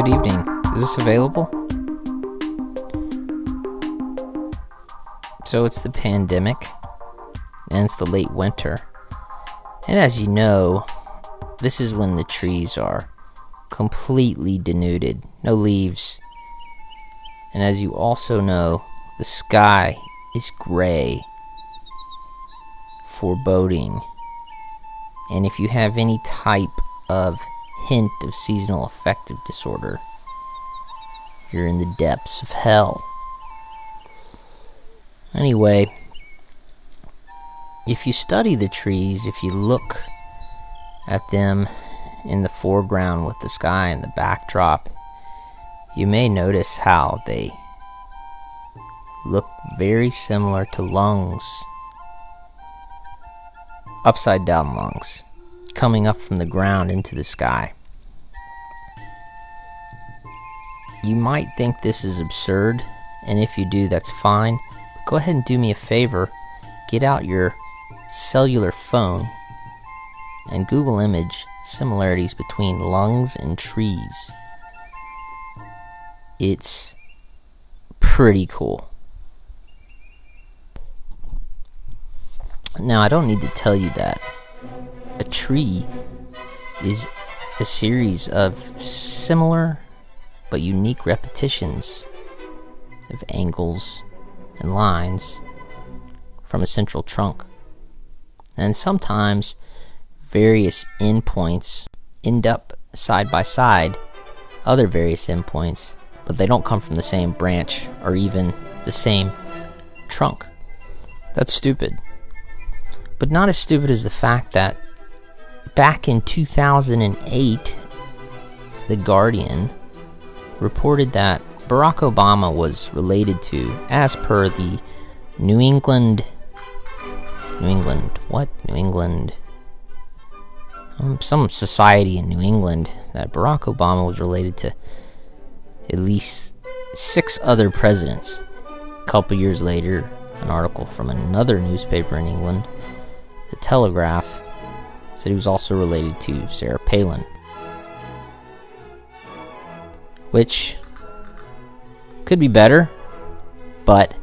Good evening. Is this available? So it's the pandemic, and it's the late winter. And as you know, this is when the trees are completely denuded, no leaves. And as you also know, the sky is gray, foreboding. And if you have any type of hint of seasonal affective disorder, you're in the depths of hell. Anyway, if you study the trees, if you look at them in the foreground with the sky in the backdrop, you may notice how they look very similar to lungs. Upside down lungs, coming up from the ground into the sky. You might think this is absurd, and if you do, that's fine. But go ahead and do me a favor get out your cellular phone and Google image similarities between lungs and trees. It's pretty cool. Now, I don't need to tell you that a tree is a series of similar but unique repetitions of angles and lines from a central trunk. And sometimes various endpoints end up side by side other various endpoints, but they don't come from the same branch or even the same trunk. That's stupid. But not as stupid as the fact that back in 2008, The Guardian reported that Barack Obama was related to, as per the New England. New England. What? New England. Um, some society in New England that Barack Obama was related to at least six other presidents. A couple years later, an article from another newspaper in England, The Telegraph, said he was also related to Sarah Palin. Which could be better, but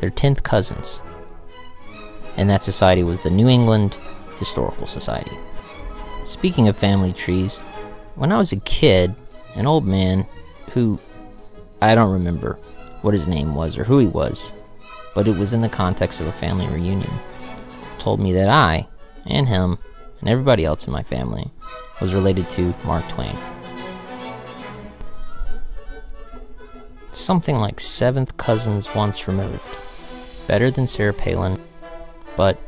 they're 10th cousins. And that society was the New England Historical Society. Speaking of family trees, when I was a kid, an old man who I don't remember what his name was or who he was, but it was in the context of a family reunion, told me that I, and him, and everybody else in my family was related to Mark Twain. Something like seventh cousins once removed. Better than Sarah Palin, but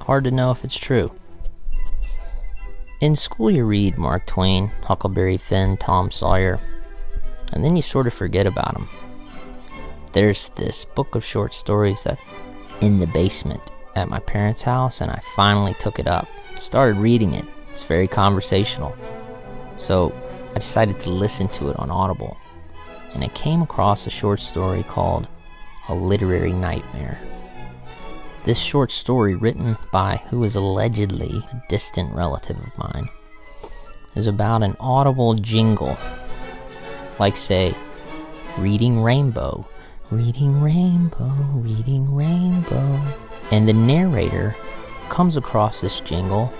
hard to know if it's true. In school, you read Mark Twain, Huckleberry Finn, Tom Sawyer, and then you sort of forget about them. There's this book of short stories that's in the basement at my parents' house, and I finally took it up. Started reading it. It's very conversational. So I decided to listen to it on Audible. And I came across a short story called A Literary Nightmare. This short story, written by who is allegedly a distant relative of mine, is about an audible jingle. Like, say, Reading Rainbow, Reading Rainbow, Reading Rainbow. And the narrator comes across this jingle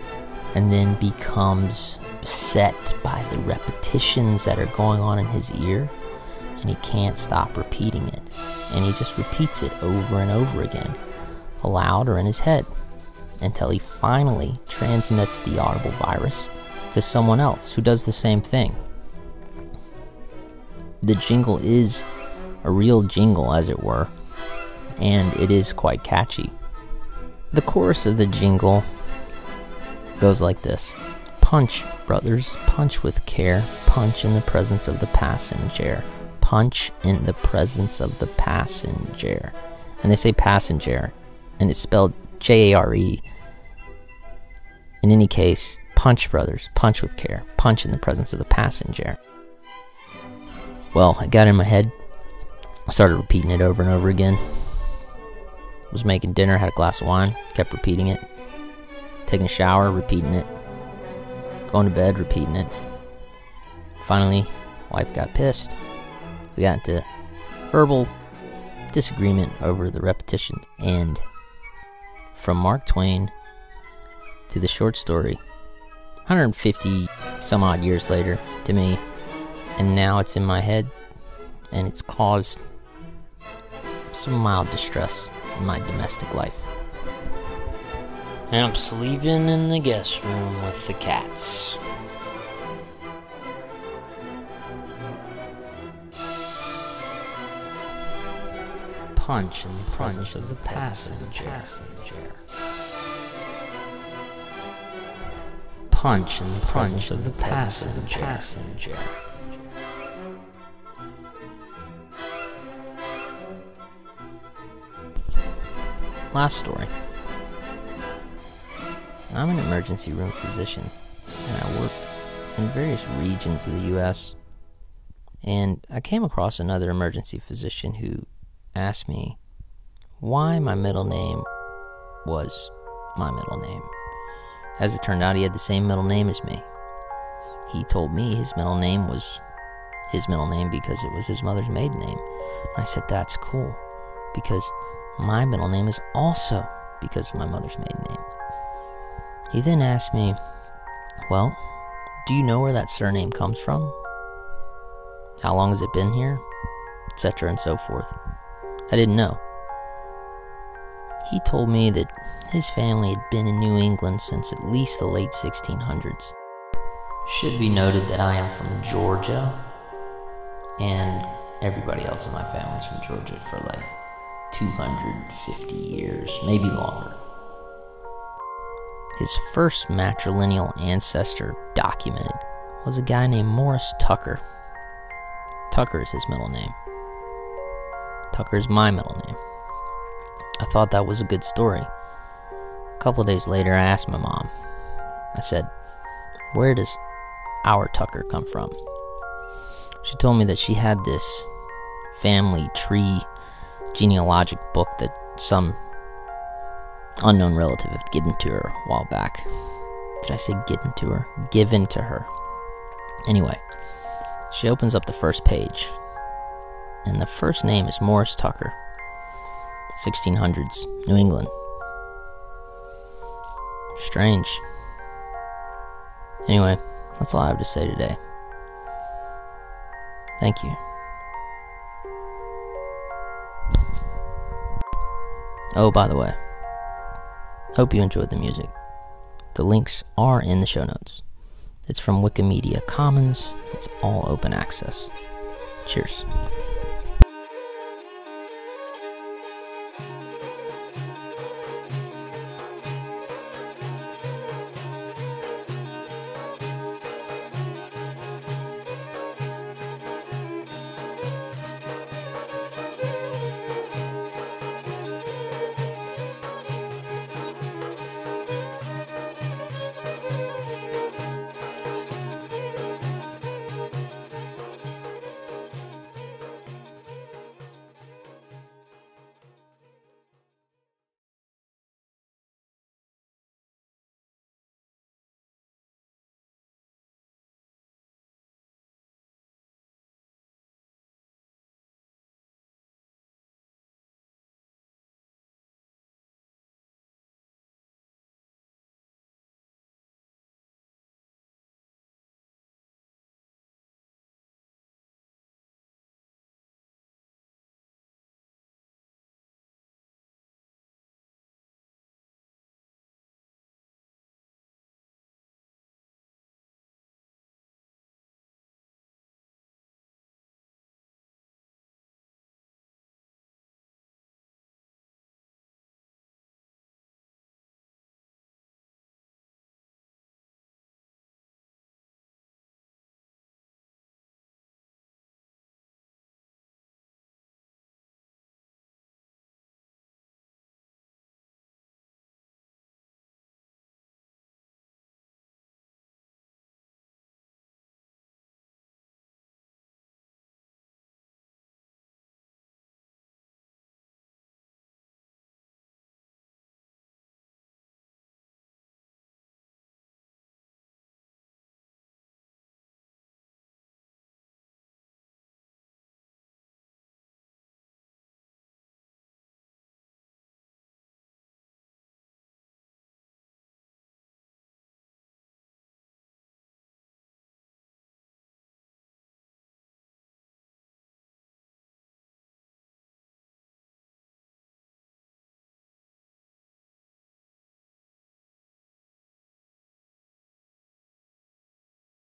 and then becomes beset by the repetitions that are going on in his ear and he can't stop repeating it. And he just repeats it over and over again, aloud or in his head, until he finally transmits the audible virus to someone else who does the same thing. The jingle is a real jingle, as it were, and it is quite catchy. The chorus of the jingle goes like this Punch, brothers, punch with care, punch in the presence of the passenger, punch in the presence of the passenger. And they say passenger, and it's spelled J A R E. In any case, punch, brothers, punch with care, punch in the presence of the passenger. Well, I got in my head, started repeating it over and over again. Was making dinner, had a glass of wine, kept repeating it. Taking a shower, repeating it. Going to bed, repeating it. Finally, wife got pissed. We got into verbal disagreement over the repetition. And from Mark Twain to the short story, 150 some odd years later to me, and now it's in my head, and it's caused some mild distress my domestic life. And I'm sleeping in the guest room with the cats. Punch in the presence of the passenger. Punch in the presence of the passenger. Last story. I'm an emergency room physician, and I work in various regions of the U.S. And I came across another emergency physician who asked me why my middle name was my middle name. As it turned out, he had the same middle name as me. He told me his middle name was his middle name because it was his mother's maiden name. I said, That's cool because my middle name is also because of my mother's maiden name. He then asked me, Well, do you know where that surname comes from? How long has it been here? Etc. and so forth. I didn't know. He told me that his family had been in New England since at least the late 1600s. Should be noted that I am from Georgia, and everybody else in my family is from Georgia for like 250 years, maybe longer. His first matrilineal ancestor documented was a guy named Morris Tucker. Tucker is his middle name. Tucker is my middle name. I thought that was a good story. A couple days later, I asked my mom. I said, Where does our Tucker come from? She told me that she had this family tree genealogic book that some unknown relative had given to her a while back. Did I say given to her? Given to her. Anyway, she opens up the first page, and the first name is Morris Tucker, 1600s, New England. Strange. Anyway, that's all I have to say today. Thank you. Oh, by the way, hope you enjoyed the music. The links are in the show notes. It's from Wikimedia Commons, it's all open access. Cheers.